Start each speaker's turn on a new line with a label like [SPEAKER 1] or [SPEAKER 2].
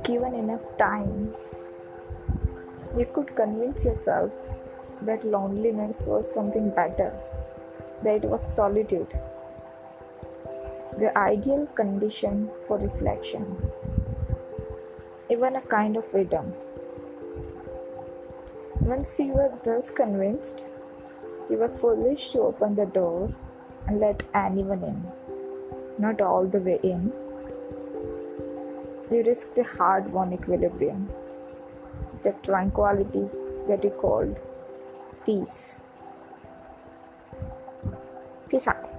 [SPEAKER 1] given enough time, you could convince yourself that loneliness was something better, that it was solitude, the ideal condition for reflection, even a kind of freedom. Once you were thus convinced, you were foolish to open the door and let anyone in, not all the way in. You risked a hard won equilibrium, the tranquility that you called peace. Peace out.